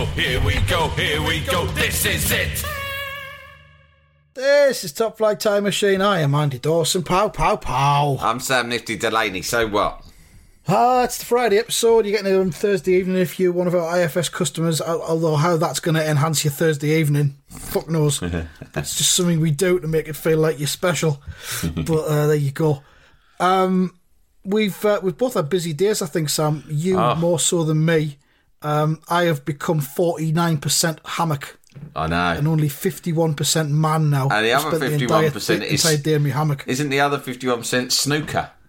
go. Here we go. Here we go. This is it. This is Top Flight Time Machine. I am Andy Dawson. Pow, pow, pow. I'm Sam Nifty Delaney. So what? Ah, it's the Friday episode. You're getting it on Thursday evening if you're one of our IFS customers. Although how that's going to enhance your Thursday evening, fuck knows. it's just something we do to make it feel like you're special. but uh, there you go. Um, we've uh, we've both had busy days. I think Sam, you more so than me. Um, I have become 49% hammock I know. and only 51% man now. And the other spent the entire, 51% is- entire day in my hammock. Isn't the other 51% snooker?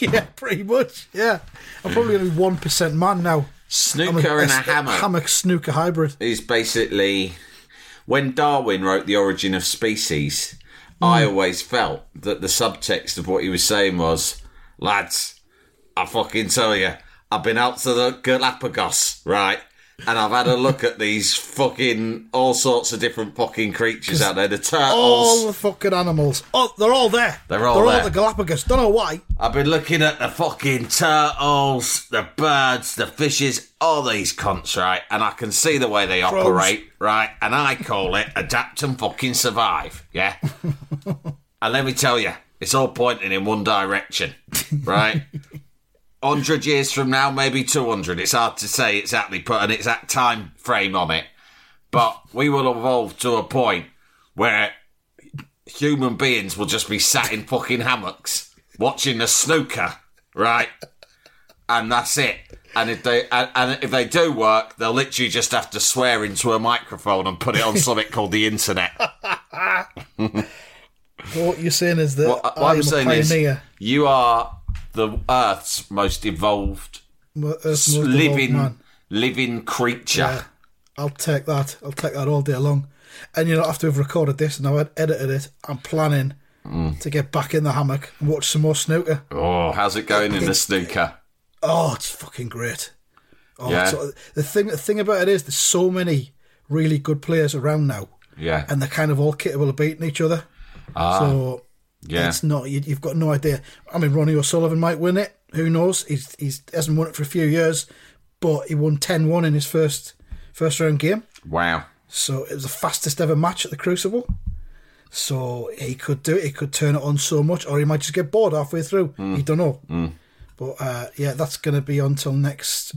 Yeah, pretty much. Yeah, I'm probably only one percent man now. Snooker and a hammer hammock snooker hybrid. is basically when Darwin wrote The Origin of Species. I Hmm. always felt that the subtext of what he was saying was, lads, I fucking tell you, I've been out to the Galapagos, right? And I've had a look at these fucking all sorts of different fucking creatures out there. The turtles. All the fucking animals. Oh, they're all there. They're all they're all there. at the Galapagos. Don't know why. I've been looking at the fucking turtles, the birds, the fishes, all these cunts, right? And I can see the way they operate, right? And I call it adapt and fucking survive, yeah? and let me tell you, it's all pointing in one direction, right? 100 years from now, maybe 200. It's hard to say exactly, put an exact time frame on it. But we will evolve to a point where human beings will just be sat in fucking hammocks watching the snooker, right? And that's it. And if they and, and if they do work, they'll literally just have to swear into a microphone and put it on something called the internet. What you're saying is that What, what I'm a saying is, you are the Earth's most evolved, Earth's most living, man. living creature. Yeah, I'll take that. I'll take that all day long. And you know, after we've recorded this and I've edited it, I'm planning Mm. to get back in the hammock and watch some more snooker. Oh, how's it going in the snooker? Oh, it's fucking great. Oh, Yeah. it's- the thing, the thing about it is, there's so many really good players around now, Yeah, and they're kind of all capable of beating each other. so yeah. it's not you, you've got no idea. I mean, Ronnie O'Sullivan might win it. Who knows? He's he's hasn't won it for a few years, but he won 10-1 in his first first round game. Wow. So it was the fastest ever match at the Crucible. So he could do it. He could turn it on so much, or he might just get bored halfway through. You don't know. But uh, yeah, that's going to be until next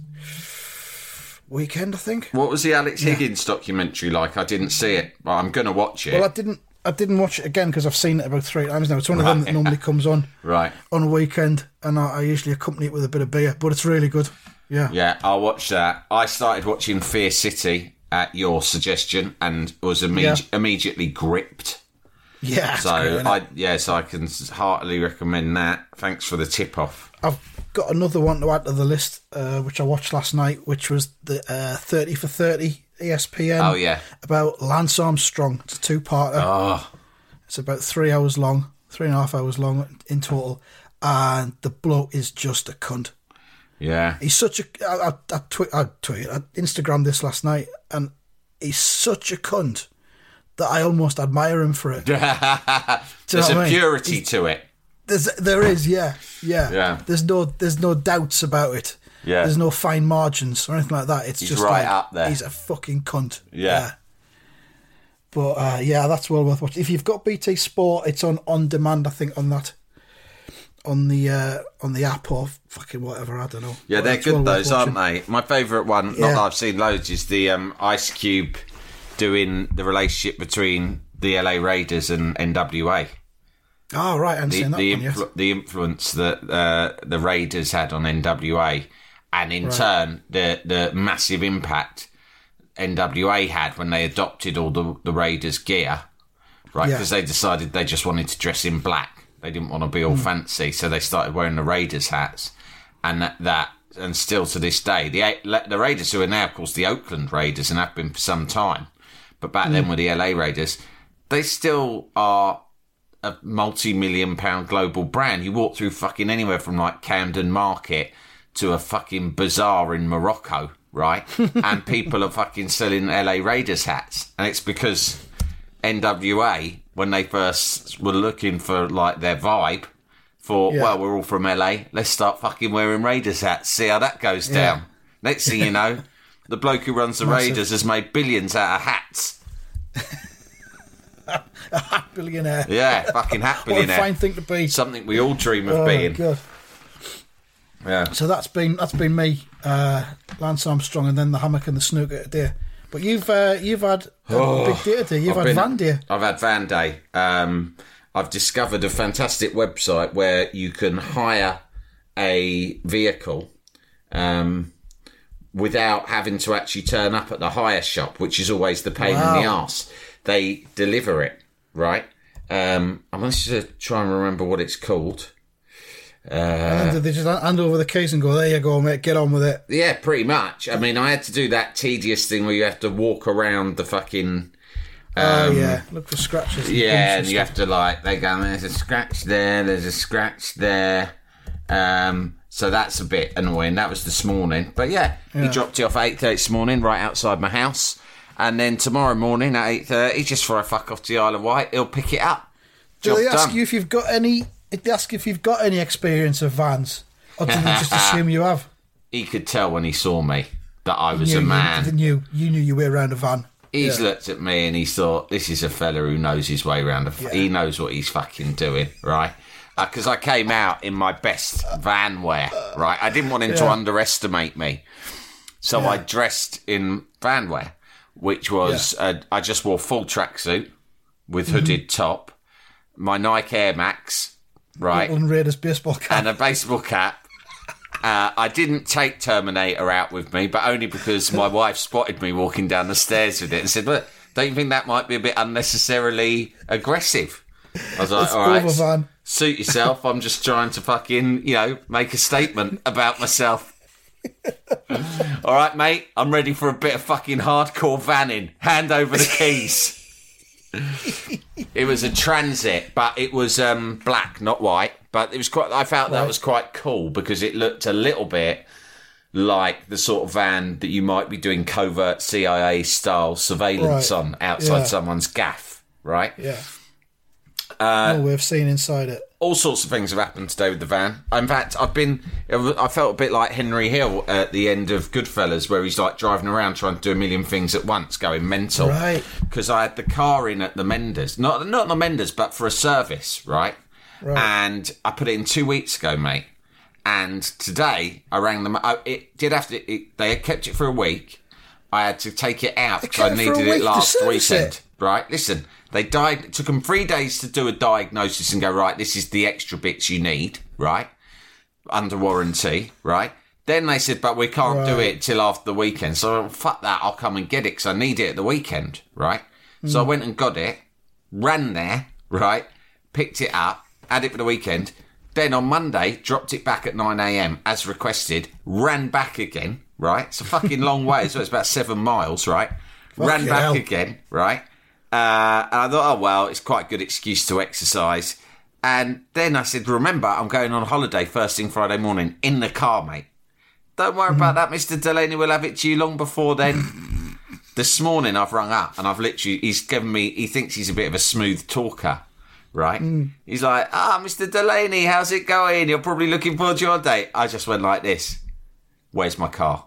weekend, I think. What was the Alex Higgins documentary like? I didn't see it, but I'm going to watch it. Well, I didn't. I didn't watch it again because I've seen it about three times now. It's one of them that normally comes on right. on a weekend, and I, I usually accompany it with a bit of beer. But it's really good. Yeah. Yeah, I'll watch that. I started watching Fear City at your suggestion and was imme- Yeah. immediately gripped. Yeah. So great? I yeah, so I can heartily recommend that. Thanks for the tip off. I've got another one to add to the list, uh, which I watched last night, which was the uh, 30 for 30 ESPN. Oh, yeah. About Lance Armstrong. It's a two parter. Oh, It's about three hours long, three and a half hours long in total. And the bloke is just a cunt. yeah. He's such a. I, I, I, tweet, I, tweet, I Instagrammed this last night, and he's such a cunt that I almost admire him for it. There's a I mean? purity to it. There's, there is, yeah, yeah, Yeah. There's no, there's no doubts about it. Yeah. There's no fine margins or anything like that. It's He's just right like, up there. He's a fucking cunt. Yeah. But uh, yeah, that's well worth watching. If you've got BT Sport, it's on on demand. I think on that, on the uh, on the app or fucking whatever. I don't know. Yeah, But they're well good worth those, aren't they? My favourite one, not that I've seen loads, is the um, Ice Cube doing the relationship between the LA Raiders and NWA. Oh right, I haven't the seen that the, influ- the influence that uh, the Raiders had on NWA, and in turn the the massive impact NWA had when they adopted all the, the Raiders gear, right? Yeah. Because they decided they just wanted to dress in black. They didn't want to be all hmm. fancy, so they started wearing the Raiders hats, and that, that and still to this day, the the Raiders who are now, of course, the Oakland Raiders and have been for some time, but back then hmm. were the LA Raiders. They still are a multi-million pound global brand. You walk through fucking anywhere from like Camden Market to a fucking bazaar in Morocco, right? and people are fucking selling LA Raiders hats, and it's because NWA when they first were looking for like their vibe. Thought, Yeah. well, we're all from LA. Let's start fucking wearing Raiders hats. See how that goes down. Next thing you know, the bloke who runs the Raiders has made billions out of hats. A hat billionaire. Yeah, fucking hat What a billionaire. fine thing to be. Something we all dream of Oh, being. God. Yeah. So that's been that's been me, uh, Lance Armstrong, and then the hammock and the snooker today. But you've uh, you've had a big today. You've Oh, I've had been- Van Day. I've had Van Day. Um, I've discovered a fantastic website where you can hire a vehicle um, without having to actually turn up at the hire shop, which is always the pain in the ass. They deliver it, right? Um, I'm going to try and remember what it's called. Uh, and they just hand over the case and go, "There you go, mate. Get on with it." Yeah, pretty much. I mean, I had to do that tedious thing where you have to walk around the fucking. oh yeah, look for scratches. and Um, Yeah, and you have to like they go. There's a scratch there. There's a scratch there. Um, so that's a bit annoying. That was this morning, but yeah, he dropped it off at eight thirty this morning, right outside my house. And then tomorrow morning at eight thirty, just for a fuck off to the Isle of Wight, he'll pick it up. Do Job they ask done. you if you've got any? They ask if you've got any experience of vans, or do they just assume you have? He could tell when he saw me that I was You, a man. You, knew you knew you were around a van. He's looked at me and he's thought, this is a fella who knows his way around. A f- He knows what he's fucking doing, right? Because I came out in my best van wear, right? I didn't want him to underestimate me. So I dressed in van wear, which was, uh, I just wore full tracksuit with Mm-hmm. hooded top, my Nike Air Max, right? Baseball cap. and a baseball cap. Uh, I didn't take Terminator out with me, but only because my wife spotted me walking down the stairs with it and said, "But don't you think that might be a bit unnecessarily aggressive?" I was like, It's "All right, over, Van." suit yourself. I'm just trying to fucking, you know, make a statement about myself." All right, mate. I'm ready for a bit of fucking hardcore vanning. Hand over the keys. It was a transit, but it was um, black, not white. But it was quite. I felt that was quite cool because it looked a little bit like the sort of van that you might be doing covert CIA style surveillance Right. on outside Yeah. someone's gaff, right? yeah. Uh, of seeing inside it. All sorts of things have happened today with the van. In fact, I've been. I felt a bit like Henry Hill at the end of Goodfellas, where he's like driving around trying to do a million things at once, going mental. Right. Because I had the car in at the Menders, not not the Menders, but for a service, right? Right. And I put it in two weeks ago, mate. And today I rang them. I, it did have to. It, they had kept it for a week. I had to take it out because I kept it for a needed it last weekend. it? Right? Listen, they died. It took them three days to do a diagnosis and go right. This is the extra bits you need. Right? Under warranty. Right? Then they said, but we can't do it till after the weekend. So fuck that. I'll come and get it because I need it at the weekend. Right? So I hmm. went and got it. Ran there. Right? Picked it up. Had it for the weekend. Then on Monday, dropped it back at 9 a.m. as requested. Ran back again. Right? It's a fucking long way. So it's about seven miles. Right? Ran back hell. again. Right? Uh, and I thought, oh well, it's quite a good excuse to exercise. And then I said, remember, I'm going on holiday first thing Friday morning in the car, mate. Don't worry about that, Mr. Delaney. We'll have it to you long before then. this morning I've rung up and I've literally, he's given me, he thinks he's a bit of a smooth talker, right? He's like, ah, Mr. Delaney, how's it going? You're probably looking forward to your day. I just went like this. Where's my car?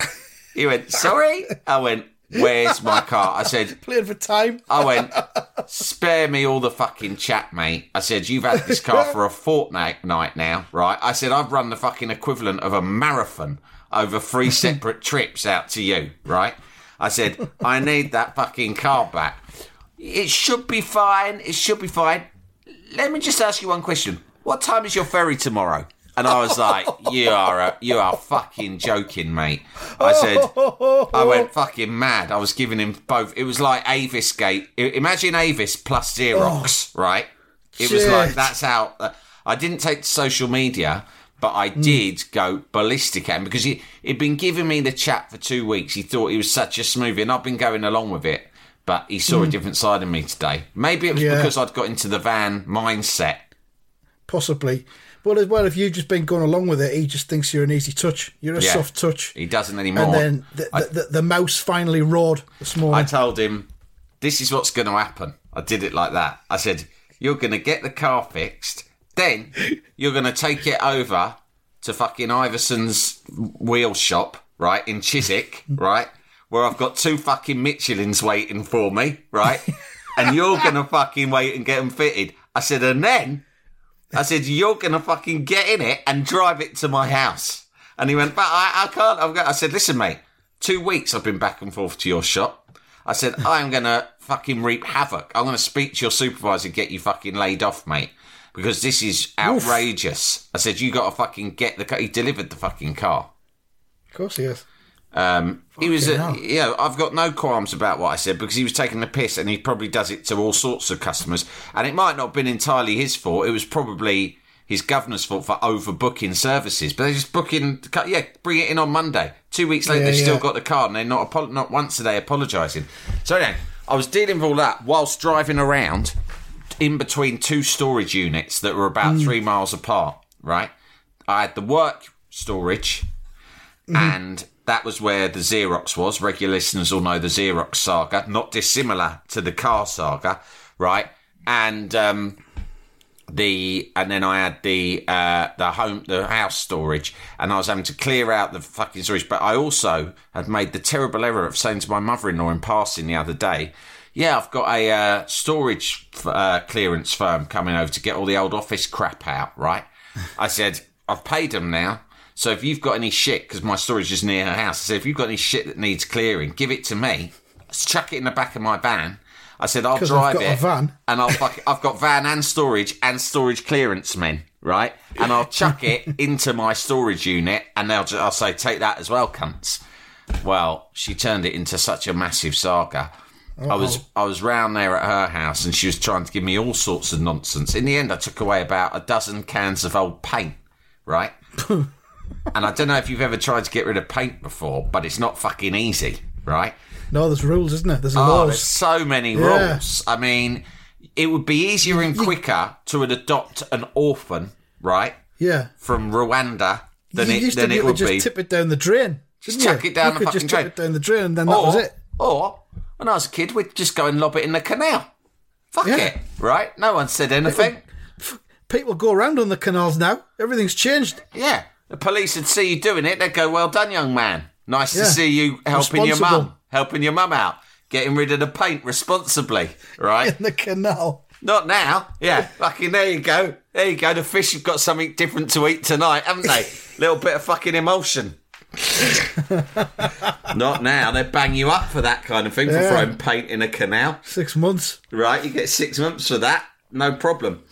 He went, sorry? I went, where's my car? I said, Playing for time. I went, spare me all the fucking chat, mate. I said, you've had this car for a fortnight night now, right? I said, I've run the fucking equivalent of a marathon over three separate trips out to you, right? I said, I need that fucking car back. It should be fine. It should be fine. Let me just ask you one question. What time is your ferry tomorrow? And I was like, "You are a, you are fucking joking, mate." I said, "I went fucking mad." I was giving him both. It was like Avis Gate. I- Imagine Avis plus Xerox, right? It was like that's how. Uh, I didn't take to social media, but I did go ballistic at him because he he'd been giving me the chat for two weeks. He thought he was such a smoothie, and I've been going along with it. But he saw a different side of me today. Maybe it was Yeah. because I'd got into the van mindset. Possibly. But as well, if you've just been going along with it, he just thinks you're an easy touch. You're a Yeah. soft touch. He doesn't anymore. And then the, I- the, the, mouse finally roared this I told him, this is what's going to happen. I did it like that. I said, you're going to get the car fixed, then you're going to take it over to fucking Iverson's wheel shop, right, in Chiswick, right, where I've got two fucking Michelins waiting for me, right, and you're going to fucking wait and get them fitted. I said, and then, I said, you're going to fucking get in it and drive it to my house. And he went, but I, I can't. I've got, I said, listen, mate, two weeks I've been back and forth to your shop. I said, I'm going to fucking reap havoc. I'm going to speak to your supervisor and get you fucking laid off, mate. Because this is outrageous. I said, you got to fucking get the car. He delivered the fucking car. of course he is. Um, he was, a, hell. yeah, I've got no qualms about what I said because he was taking the piss and he probably does it to all sorts of customers. And it might not have been entirely his fault. It was probably his governor's fault for overbooking services. But they're just booking, yeah, bring it in on Monday. Two weeks later, Yeah, they've still got the card and they're not, apo- not once a day apologising. So anyway, I was dealing with all that whilst driving around in between two storage units that were about Mm. three miles apart, right? I had the work storage Mm-hmm. and that was where the Xerox was. Regular listeners will know the Xerox saga, not dissimilar to the car saga, right? And um, the and then I had the uh, the home the house storage, and I was having to clear out the fucking storage. But I also had made the terrible error of saying to my mother-in-law in passing the other day. Yeah, I've got a uh, storage uh, clearance firm coming over to get all the old office crap out, right? I said, I've paid them now. So if you've got any shit, because my storage is near her house, I said, if you've got any shit that needs clearing, give it to me. Chuck it in the back of my van. I said, I'll drive it. van. And I'll fuck, I've got van and storage and storage clearance men, right? And I'll chuck it into my storage unit and they'll just, I'll say, take that as well, cunts. Well, she turned it into such a massive saga. I was I was round there at her house and she was trying to give me all sorts of nonsense. In the end, I took away about a dozen cans of old paint, right? and I don't know if you've ever tried to get rid of paint before, but it's not fucking easy, right? No, there's rules, isn't it? There's Oh, laws. there's so many Yeah. rules. I mean, it would be easier and quicker to adopt an orphan, right, yeah. from Rwanda than you it than be it would just be. tip it down the drain. Just chuck you? it down you the fucking just drain. tip it down the drain and then that was it. Or when I was a kid, we'd just go and lob it in the canal. Fuck Yeah. it, right? No one said anything. People go around on the canals now. Everything's changed. Yeah, the police would see you doing it. They'd go, "Well done, young man. Nice Yeah. to see you helping your mum, helping your mum out, getting rid of the paint responsibly." Right? In the canal. Not now. Yeah, fucking there you go. There you go. The fish have got something different to eat tonight, haven't they? Little bit of fucking emulsion. Not now. They bang you up for that kind of thing for throwing paint in a canal. Six months. Right, you get six months for that. No problem.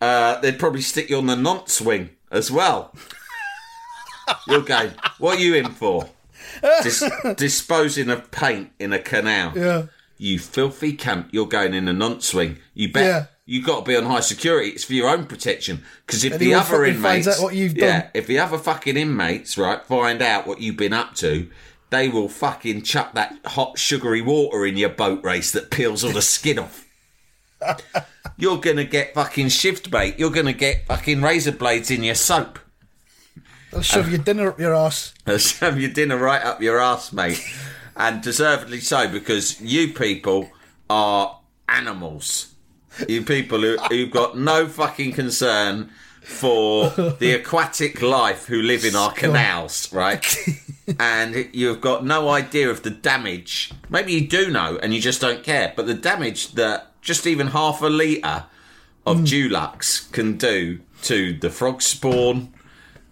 Uh, they'd probably stick you on the nonce wing as well. You're going, what are you in for? Dis- disposing of paint in a canal. Yeah. You filthy cunt, you're going in a nonce wing. You bet. Yeah. You got to be on high security. It's for your own protection. Because if the other fucking finds inmates, out what you've yeah, done. if the other fucking inmates, right, find out what you've been up to, they will fucking chuck that hot sugary water in your boat race that peels all the skin off. You're gonna get fucking shift bait. You're gonna get fucking razor blades in your soap. They'll shove your dinner up your ass. They'll shove your dinner right up your ass, mate. and deservedly so, because you people are animals. You people who, who've got no fucking concern for the aquatic life who live in our canals, right? and you've got no idea of the damage. Maybe you do know and you just don't care, but the damage that just even half a litre of hmm. Dulux can do to the frog spawn,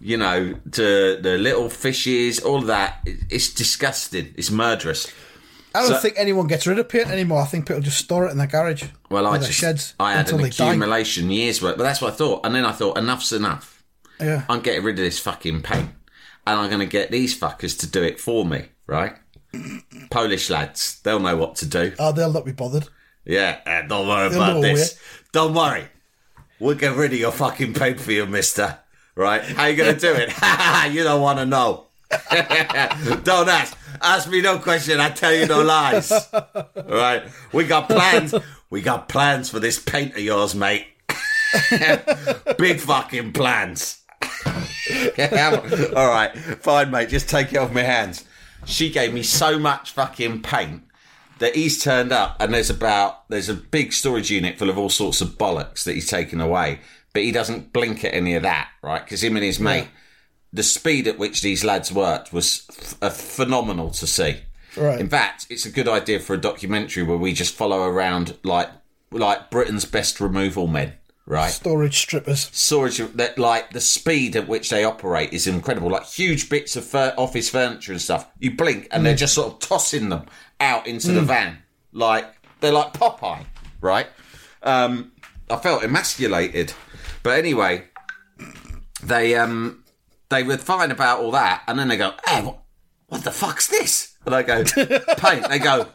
you know, to the little fishes, all that. It's disgusting. It's murderous. I don't So- think anyone gets rid of paint anymore. I think people just store it in their garage. Well, I just sheds I had an they die. accumulation years worth, but that's what I thought. And then I thought, enough's enough. Yeah. I'm getting rid of this fucking paint, and I'm going to get these fuckers to do it for me, right? Polish lads, they'll know what to do. Oh, they'll not be bothered. Yeah, uh, don't worry They'll about this. Don't worry. We'll get rid of your fucking paint for you, mister. Right? How you going to do it? you don't want to know. don't ask. Ask me no question. I tell you no lies. Right? We got plans. We got plans for this paint of yours, mate. Big fucking plans. All right, fine, mate. Just take it off my hands. She gave me so much fucking paint that he's turned up, and there's about there's a big storage unit full of all sorts of bollocks that he's taken away, but he doesn't blink at any of that, right? Because him and his mate, the speed at which these lads worked was f- uh, phenomenal to see. Right. In fact, it's a good idea for a documentary where we just follow around like like Britain's best removal men, right? Storage strippers. storage that like the speed at which they operate is incredible like huge bits of fur- office furniture and stuff you blink and they're just sort of tossing them out into the van like they're like popeye right um i felt emasculated but anyway they um they were fine about all that and then they go hey what, what the fuck's this and i go paint they go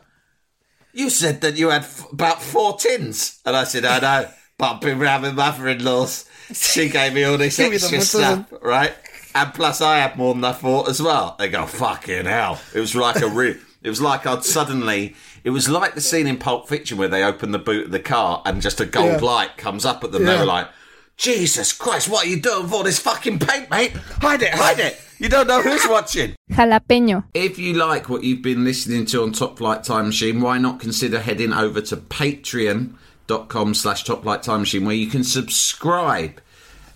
you said that you had f- about four tins. And I said, I know, but I've been round with mother-in-laws. She gave me all this extra stuff, right? And plus I had more than I thought as well. They go, fucking hell. It was like a re- It was like I'd suddenly... It was like the scene in Pulp Fiction where they open the boot of the car and just a gold Yeah. light comes up at them. They were like, Jesus Christ, what are you doing with all this fucking paint, mate? Hide it, hide it. You don't know who's watching. Jalapeño. If you like what you've been listening to on Top Flight Time Machine, why not consider heading over to patreon.com slash Top Flight Time Machine where you can subscribe.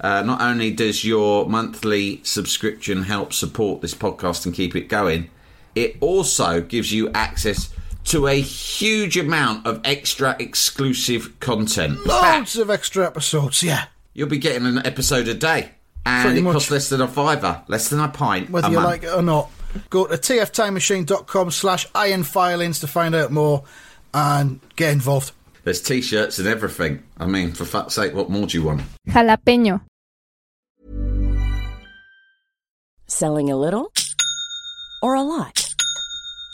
Uh, not only does your monthly subscription help support this podcast and keep it going, it also gives you access to a huge amount of extra exclusive content. In fact, Loads of extra episodes, yeah. You'll be getting an episode a day. And Pretty it much. costs less than a fiver, less than a pint. Whether a you month. like it or not. Go to tftimemachine.com slash iron filings to find out more and get involved. There's t-shirts and everything. I mean, for fuck's sake, what more do you want? Jalapeño. Selling a little or a lot?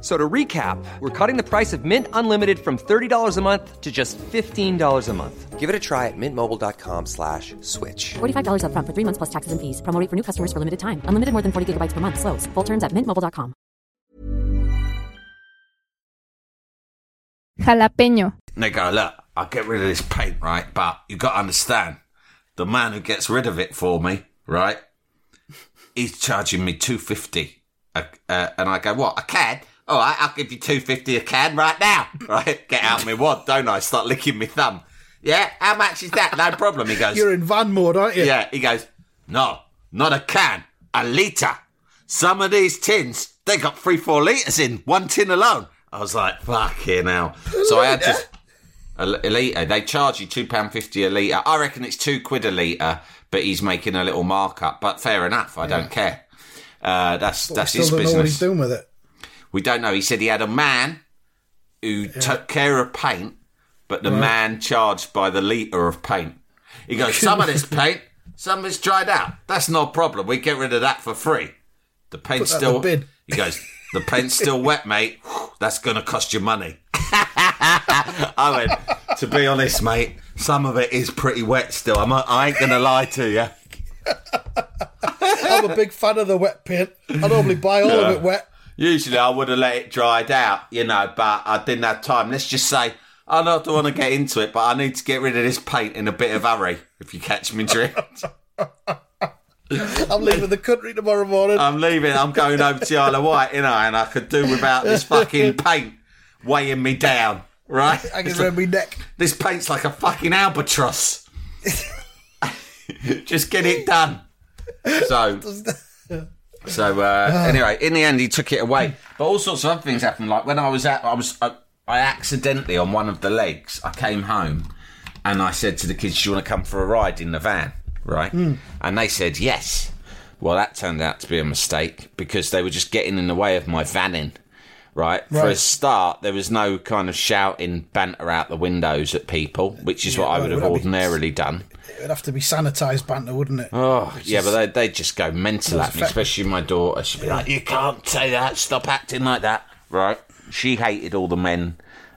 F- So to recap, we're cutting the price of Mint Unlimited from $30 a month to just $15 a month. Give it a try at mintmobile.com slash switch. $45 upfront for three months plus taxes and fees. Promo for new customers for limited time. Unlimited more than 40 gigabytes per month. Slows. Full terms at mintmobile.com. Jalapeño. And they go, look, I'll get rid of this paint, right? But you got to understand, the man who gets rid of it for me, right? He's charging me two fifty, uh, and I go, what? A can? All right, I'll give you two fifty a can right now, right? Get out my wad, don't I? Start licking my thumb. Yeah, how much is that? No problem. He goes, You're in van mode, aren't you? yeah. He goes, no, not a can, a litre. Some of these tins, they got three, four litres in one tin alone. I was like, "Fuck fucking hell. So I had to. A, a litre. They charge you £2.50 a litre. I reckon it's two quid a litre, but he's making a little markup. But fair enough, I don't care. Uh, that's that's Still his know what he's business. doing with it. We don't know. He said he had a man who took care of paint, but the man charged by the litre of paint. He goes, some of this paint, some of it's dried out. That's no problem. We get rid of that for free. The paint's Put that in still. the. He goes, the paint's still wet, mate. That's going to cost you money. I went, to be honest, mate, some of it is pretty wet still. I'm, I ain't going to lie to you. I'm a big fan of the wet paint. I normally buy all of it wet. Usually I would have let it dried out, you know, but I didn't have time. Let's just say I don't want to get into it, but I need to get rid of this paint in a bit of hurry. If you catch me drift, I'm leaving the country tomorrow morning. I'm leaving. I'm going over to Isle of Wight, you know, and I could do without this fucking paint weighing me down, right? hanging It's around my neck. This paint's like a fucking albatross. Just get it done. So, so uh, anyway, in the end, he took it away. But all sorts of other things happened. Like when I was at, I was, I, I accidentally on one of the legs. I came home, and I said to the kids, "Do you want to come for a ride in the van?" Right? And they said yes. Well, that turned out to be a mistake because they were just getting in the way of my vanning. Right? For a start, there was no kind of shouting banter out the windows at people, which is what I right, would have that be- ordinarily done. It'd have to be sanitised banter, wouldn't it? Oh, yeah, but they they just go mental at me, especially my daughter. She'd be like, "You can't say that. Stop acting like that." Right? She hated all the men,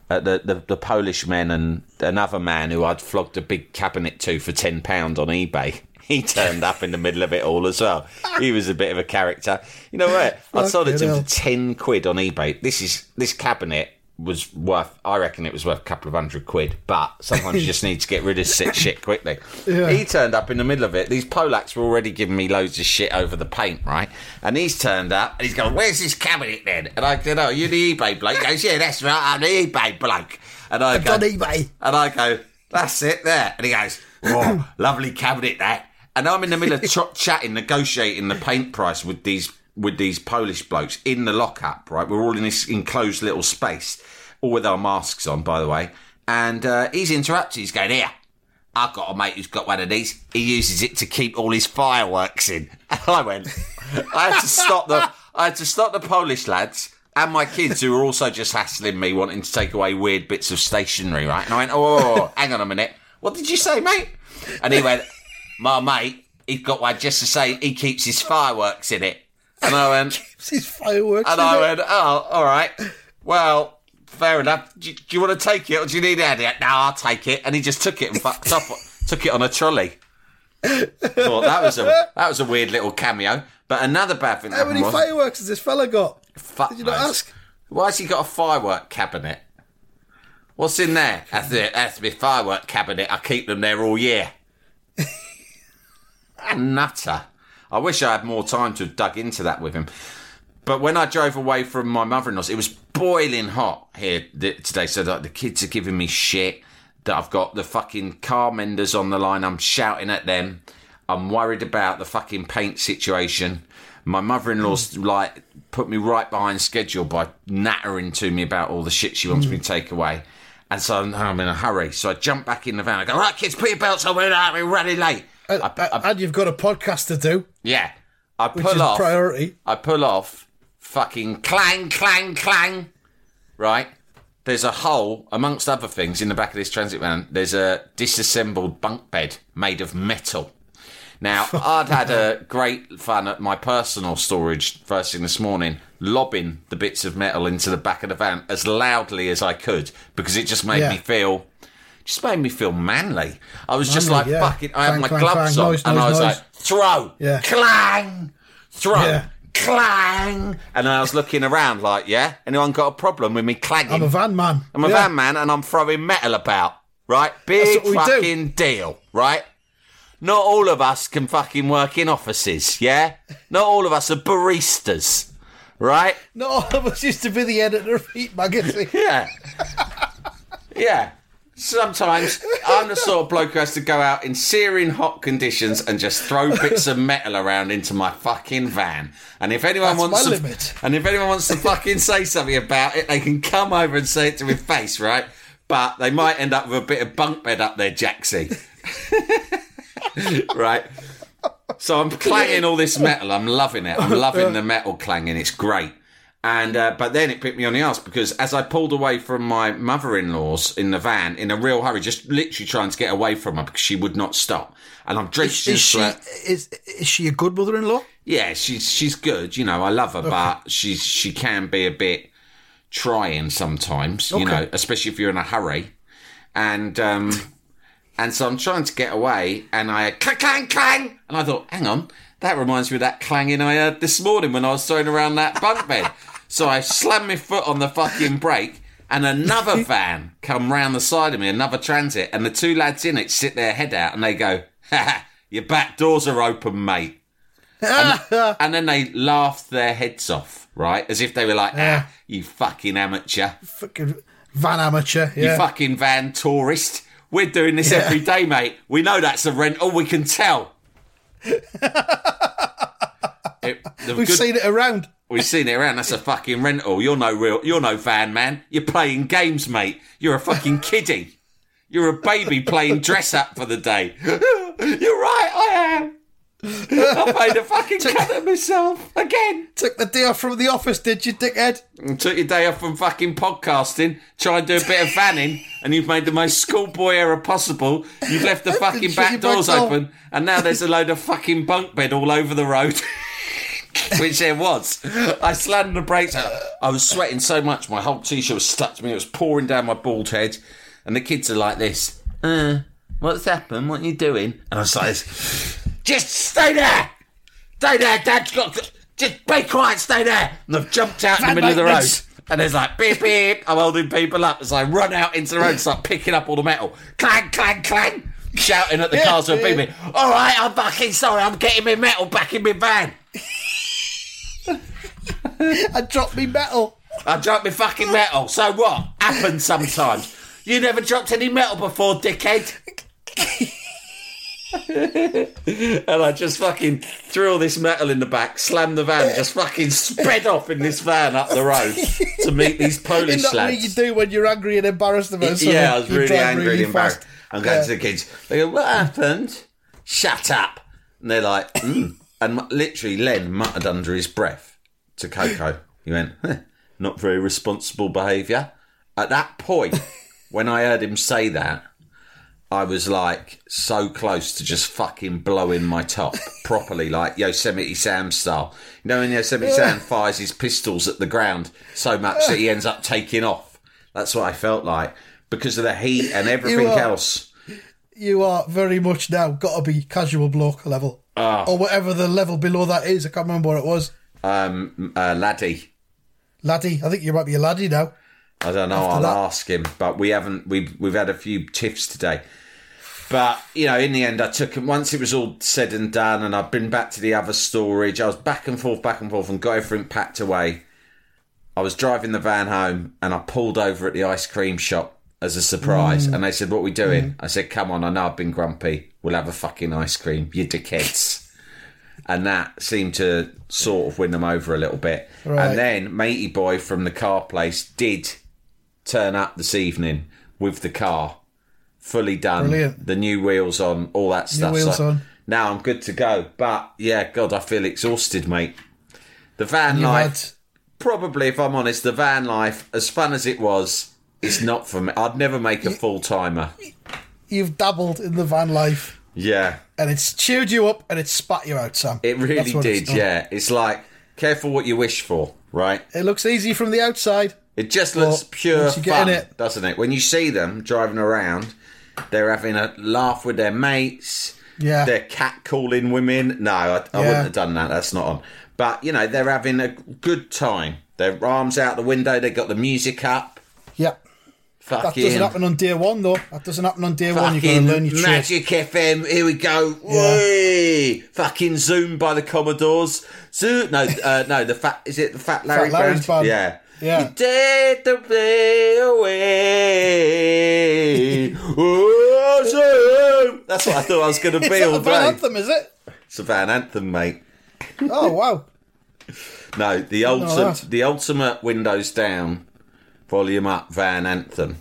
uh, the, the the Polish men, and another man who I'd flogged a big cabinet to for ten pound on eBay. He turned up in the middle of it all as well. He was a bit of a character. You know what? I sold it to him for ten quid on eBay. This is this cabinet was worth. I reckon it was worth a couple of hundred quid. But sometimes you just need to get rid of shit, shit quickly. He turned up in the middle of it. These Polacks were already giving me loads of shit over the paint, right? And he's turned up and he's going, "Where's this cabinet then?" And I said, "Oh, you the eBay bloke?" He goes, "Yeah, that's right. I'm the eBay bloke." And I go, on eBay. and I go, that's it there. And he goes, oh, lovely cabinet that. And I'm in the middle of ch- chatting, negotiating the paint price with these with these Polish blokes in the lockup. Right, we're all in this enclosed little space, all with our masks on, by the way. And uh, he's interrupted. He's going, here. I've got a mate who's got one of these. He uses it to keep all his fireworks in. And I went, I had to stop the, I had to stop the Polish lads and my kids who were also just hassling me, wanting to take away weird bits of stationery, right? And I went, oh, hang on a minute. What did you say, mate? And he went, my mate, he's got one just to say he keeps his fireworks in it. And I went, These fireworks. and I it. went, oh, all right. Well, fair enough. Do, do you want to take it or do you need it? Yeah, No, I'll take it. And he just took it and fucked off. Took it on a trolley. Thought that was a that was a weird little cameo. But another bad thing How many was, fireworks has this fella got? fuck Did you not knows. ask? Why has he got a firework cabinet? What's in there? That's it. That's my firework cabinet. I keep them there all year. Nutter. I wish I had more time to have dug into that with him. But when I drove away from my mother-in-law's, it was boiling hot here today. So that the kids are giving me shit. That I've got the fucking car menders on the line. I'm shouting at them. I'm worried about the fucking paint situation. My mother-in-law's hmm. like put me right behind schedule by nattering to me about all the shit she wants me to hmm. take away. And so I'm, I'm in a hurry. So I jump back in the van. I go, right, kids, put your belts on. We're running late. And, I- I- and you've got a podcast to do, yeah. I which pull is off. priority. I pull off, fucking clang, clang, clang. Right? There's a hole, amongst other things, in the back of this transit van. There's a disassembled bunk bed made of metal. Now, I'd had a great fun at my personal storage first thing this morning, lobbing the bits of metal into the back of the van as loudly as I could because it just made Yeah. me feel. Just made me feel manly. I was just like Manly, yeah. fucking. I had my clang, gloves clang, on, noise, and I was noise. like, throw, Yeah. clang, throw, Yeah. clang. And I was looking around like, yeah, anyone got a problem with me clanging? I'm a van man. I'm a Yeah. van man and I'm throwing metal about, right? Big fucking deal, right? Not all of us can fucking work in offices, yeah? Not all of us are baristas, right? Not all of us used to be the editor of Heat magazine. Yeah. yeah. Sometimes I'm the sort of bloke who has to go out in searing hot conditions and just throw bits of metal around into my fucking van. And if anyone That's wants my to, limit. and if anyone wants to fucking say something about it, they can come over and say it to my face, right? But they might end up with a bit of bunk bed up there, jacksie. right? So I'm clanging all this metal. I'm loving it. I'm loving the metal clanging. It's great. And uh, but then it bit me on the ass because as I pulled away from my mother-in-law's in the van in a real hurry, just literally trying to get away from her because she would not stop, and I'm drenched in Is she sweat. is is she a good mother-in-law? Yeah, she's she's good. You know, I love her, but she's she can be a bit trying sometimes. You Okay. know, especially if you're in a hurry. And um, and so I'm trying to get away, and I clang clang clang, and I thought, hang on, that reminds me of that clanging I heard this morning when I was throwing around that bunk bed. So I slammed my foot on the fucking brake, and another van come round the side of me, another transit, and the two lads in it sit their head out and they go, "Ha ha, your back doors are open, mate." and, and then they laughed their heads off, right? As if they were like, Yeah. ah, you fucking amateur. Fucking van amateur. You fucking van tourist. We're doing this every day, mate. We know that's a rental. We can tell. It- We've good- seen it around. We've seen it around. That's a fucking rental. You're no real. You're no van man. You're playing games, mate. You're a fucking kiddie. You're a baby playing dress up for the day. You're right. I am. I made a fucking cut of myself again. Took the day off from the office, did you, dickhead? And took your day off from fucking podcasting, tried to do a bit of vanning, and you've made the most schoolboy error possible. You've left the fucking back doors open, and now there's a load of fucking bunk bed all over the road. Which there was. I slammed the brakes. I was sweating so much, my whole t-shirt was stuck to me. It was pouring down my bald head. And the kids are like this. Uh, what's happened? What are you doing? And I was like. Just stay there! Stay there, Dad's got... Just be quiet, stay there! And I've jumped out in the middle of the road. And there's like beep beep. I'm holding people up as I run out into the road and start picking up all the metal. Clang, clang, clang. Shouting at the cars who are beeping. All right, I'm fucking sorry. I'm getting my metal back in my van. I dropped me metal. I dropped my fucking metal. So what? Happens sometimes. You never dropped any metal before, dickhead. and I just fucking threw all this metal in the back, slammed the van, just fucking sped off in this van up the road to meet these Polish Isn't that what lads. you do when you're angry and embarrassed about something? Yeah, I was You really drive angry really and embarrassed. fast. I'm going Yeah. to the kids. They go, "What happened?" Shut up. And they're like, mm. And literally, Len muttered under his breath to Coco. He went, "Huh, "Not very responsible behaviour." At that point, when I heard him say that, I was like so close to just fucking blowing my top properly, like Yosemite Sam style. You know, when Yosemite Sam fires his pistols at the ground so much that he ends up taking off. That's what I felt like because of the heat and everything are- else. You are very much now got to be casual bloke level. Ah. Or whatever the level below that is. I can't remember what it was. Um, uh, laddie. Laddie. I think you might be a laddie now. I don't know. After I'll that- ask him, but we haven't. We've we've had a few tiffs today. But you know, in the end, I took him. Once it was all said and done, and I've been back to the other storage. I was back and forth, back and forth, and got everything packed away. I was driving the van home, and I pulled over at the ice cream shop as a surprise. And they said, "What we doing?" I said, "Come on, I know I've been grumpy. We'll have a fucking ice cream, you dickheads." and that seemed to sort of win them over a little bit. Right. And then matey boy from the car place did turn up this evening with the car fully done, Brilliant. the new wheels on, all that stuff. wheels so on. now I'm good to go. But yeah, God, I feel exhausted, mate. The van life, had probably, if I'm honest, the van life, as fun as it was, it's not for me. I'd never make a full timer. You've dabbled in the van life, Yeah, and it's cheered you up and it's spat you out, Sam. it really what it's did. Yeah, it's like careful what you wish for, right? It looks easy from the outside. It just looks pure fun, it- doesn't it? When you see them driving around, they're having a laugh with their mates. Yeah. They're catcalling women. No, I, I Yeah. wouldn't have done that. That's not on. But, you know, they're having a good time. Their arms out the window. They've got the music up. Yep. That doesn't happen on day one, though. That doesn't happen on day one. You've got to learn your trade. Magic FM. Here we go. Yeah. Whee! Fucking Zoom by the Commodores. Zoom. No, uh, no. The fat. Is it the Fat Larry Larry's band. Yeah. Yeah. You take the play away. Oh, Zoom. That's what I thought I was going to be all a van day. anthem, is it? It's a Van Anthem, mate. Oh, wow. No, the ultimate, the ultimate Windows down, volume up Van Anthem.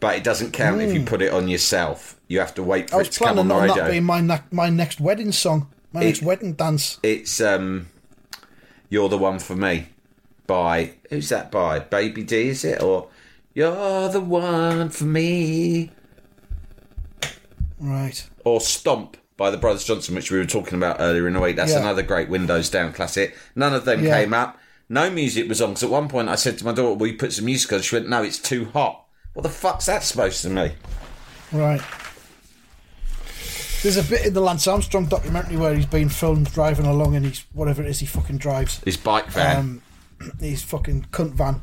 But it doesn't count if you put it on yourself. You have to wait for Hmm. I it was to come on planning the on radio. that being my, ne- my next wedding song. My next wedding dance. It's um, "You're the One for Me" by who's that by? Baby D, is it or "You're the One for Me" Right. or "Stomp" by the Brothers Johnson, which we were talking about earlier in the week. That's Yeah. another great Windows Down classic. None of them Yeah. came up. No music was on because at one point I said to my daughter, "Will you put some music on?" She went, "No, it's too hot." What the fuck's that supposed to mean? Right. There's a bit in the Lance Armstrong documentary where he's been filmed driving along and he's whatever it is he fucking drives. His bike van. Um, his fucking cunt van,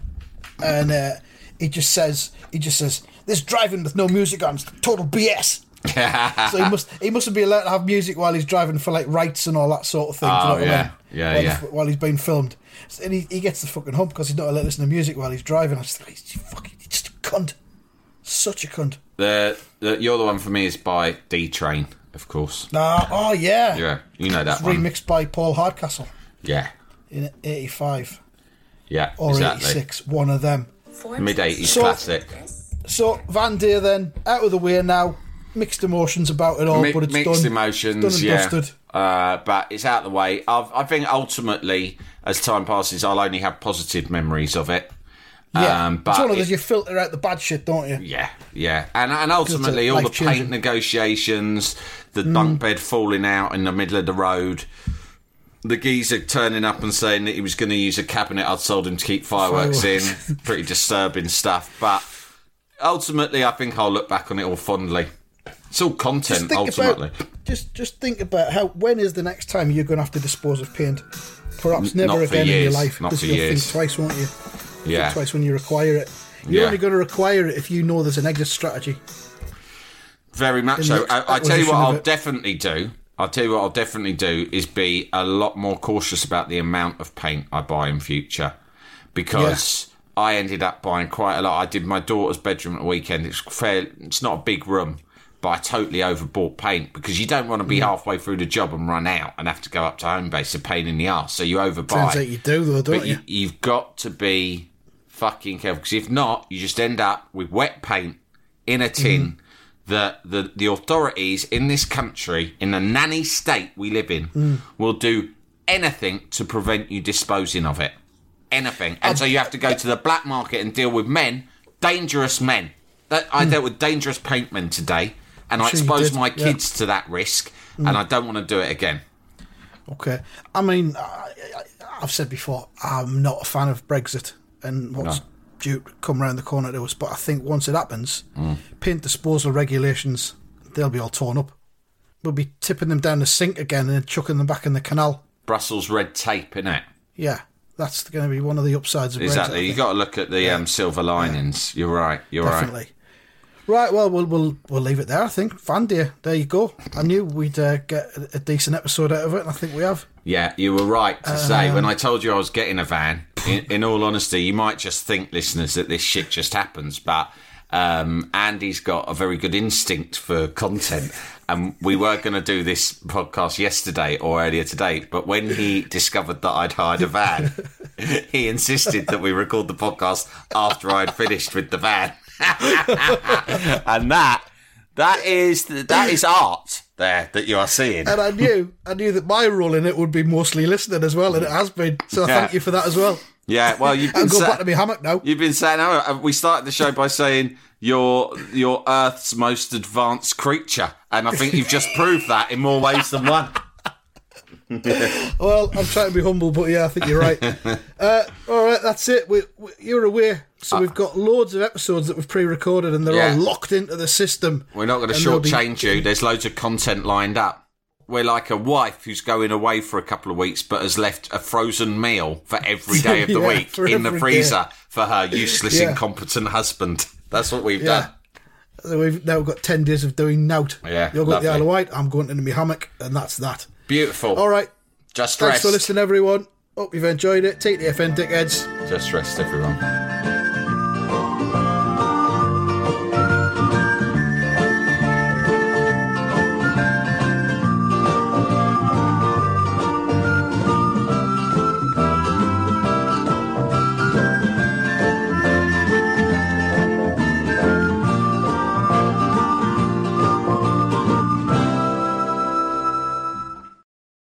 and uh, he just says he just says this driving with no music on is total BS. so he must he mustn't be allowed to have music while he's driving for like rights and all that sort of thing. do you Oh, know what I yeah. mean? Yeah, while yeah. He's, while he's being filmed, and he, he gets the fucking hump because he's not allowed to listen to music while he's driving. I just think he's fucking he's just a cunt, such a cunt. The, the you're the one for me is by D Train, of course. Ah, oh yeah, Yeah, you know that It's one. remixed by Paul Hardcastle Yeah, in '85 yeah, or exactly. '86, one of them. Mid '80s So- classic. So Van Deer then out of the way now. Mixed emotions about it all, Mi- but it's mixed done. emotions, done and yeah. dusted. Uh, but it's out of the way. I've, I think ultimately, as time passes, I'll only have positive memories of it. Yeah, Um, but it's one of it- you filter out the bad shit, don't you? Yeah, yeah, and and ultimately all the paint negotiations, the Mm. bunk bed falling out in the middle of the road, the geezer turning up and saying that he was going to use a cabinet I'd sold him to keep fireworks, Fireworks. in, pretty disturbing stuff. But ultimately, I think I'll look back on it all fondly. It's all content, ultimately. about just just think about how when is the next time you're going to have to dispose of paint? Perhaps never not again in your life not because for you'll years. think twice, won't you? yeah, Think twice when you require it. You're Yeah. only going to require it if you know there's an exit strategy. Very much in so. I, I tell you what, I'll it. definitely do. I'll tell you what, I'll definitely do is be a lot more cautious about the amount of paint I buy in future, because I ended up buying quite a lot. I did my daughter's bedroom at the weekend. It's fair. It's not a big room, but I totally overbought paint because you don't want to be Mm. halfway through the job and run out and have to go up to Homebase. A pain in the ass. So you overbuy. Turns out you do though, don't But you? you, you've got to be fucking careful because if not, you just end up with wet paint in a tin that the, the authorities in this country, in the nanny state we live in, will do anything to prevent you disposing of it. Anything. And so you have to go to the black market and deal with men, dangerous men. That, I dealt with dangerous paintmen today, and I Sure exposed my yeah. kids to that risk, and I don't want to do it again. Okay. I mean, I, I, I've said before, I'm not a fan of Brexit and what's No. due to come around the corner to us. But I think once it happens, paint disposal regulations, they'll be all torn up. We'll be tipping them down the sink again and chucking them back in the canal. Brussels red tape, innit? Yeah, that's going to be one of the upsides of Brexit. Exactly. You got to look at the um, silver linings. You're right. You're. Definitely. Right, well, we'll we'll we'll leave it there. I think Van Deer, there you go. I knew we'd uh, get a, decent episode out of it, and I think we have. Yeah, you were right to say Um, when I told you I was getting a van. In, in all honesty, you might just think, listeners, that this shit just happens, but um, Andy's got a very good instinct for content. And we were going to do this podcast yesterday or earlier today, but when he discovered that I'd hired a van, he insisted that we record the podcast after I'd finished with the van. and that that is that is art there that you are seeing. And I knew I knew that my role in it would be mostly listening as well, and it has been. So Yeah. thank you for that as well. Yeah, well, you've been I'll go sa- back to my hammock now. You've been saying, oh, uh, we started the show by saying you're you're Earth's most advanced creature, and I think you've just proved that in more ways than one. Well, I'm trying to be humble, but yeah, I think you're right. uh, all right, that's it. We, we, you're aware, so we've got loads of episodes that we've pre-recorded, and they're Yeah. all locked into the system. We're not going to they'll be- shortchange you. There's loads of content lined up. We're like a wife who's going away for a couple of weeks, but has left a frozen meal for every day of the Yeah, week in the freezer for her useless, Yeah. incompetent husband. That's what we've done. So we've now got ten days of doing nout. Yeah, you're going to the. Isle of Wight. I'm going into my hammock, and that's that. Beautiful. All right, Just thanks rest. Thanks for listening, everyone. Hope you've enjoyed it. Take the FN dickheads. Just rest, everyone.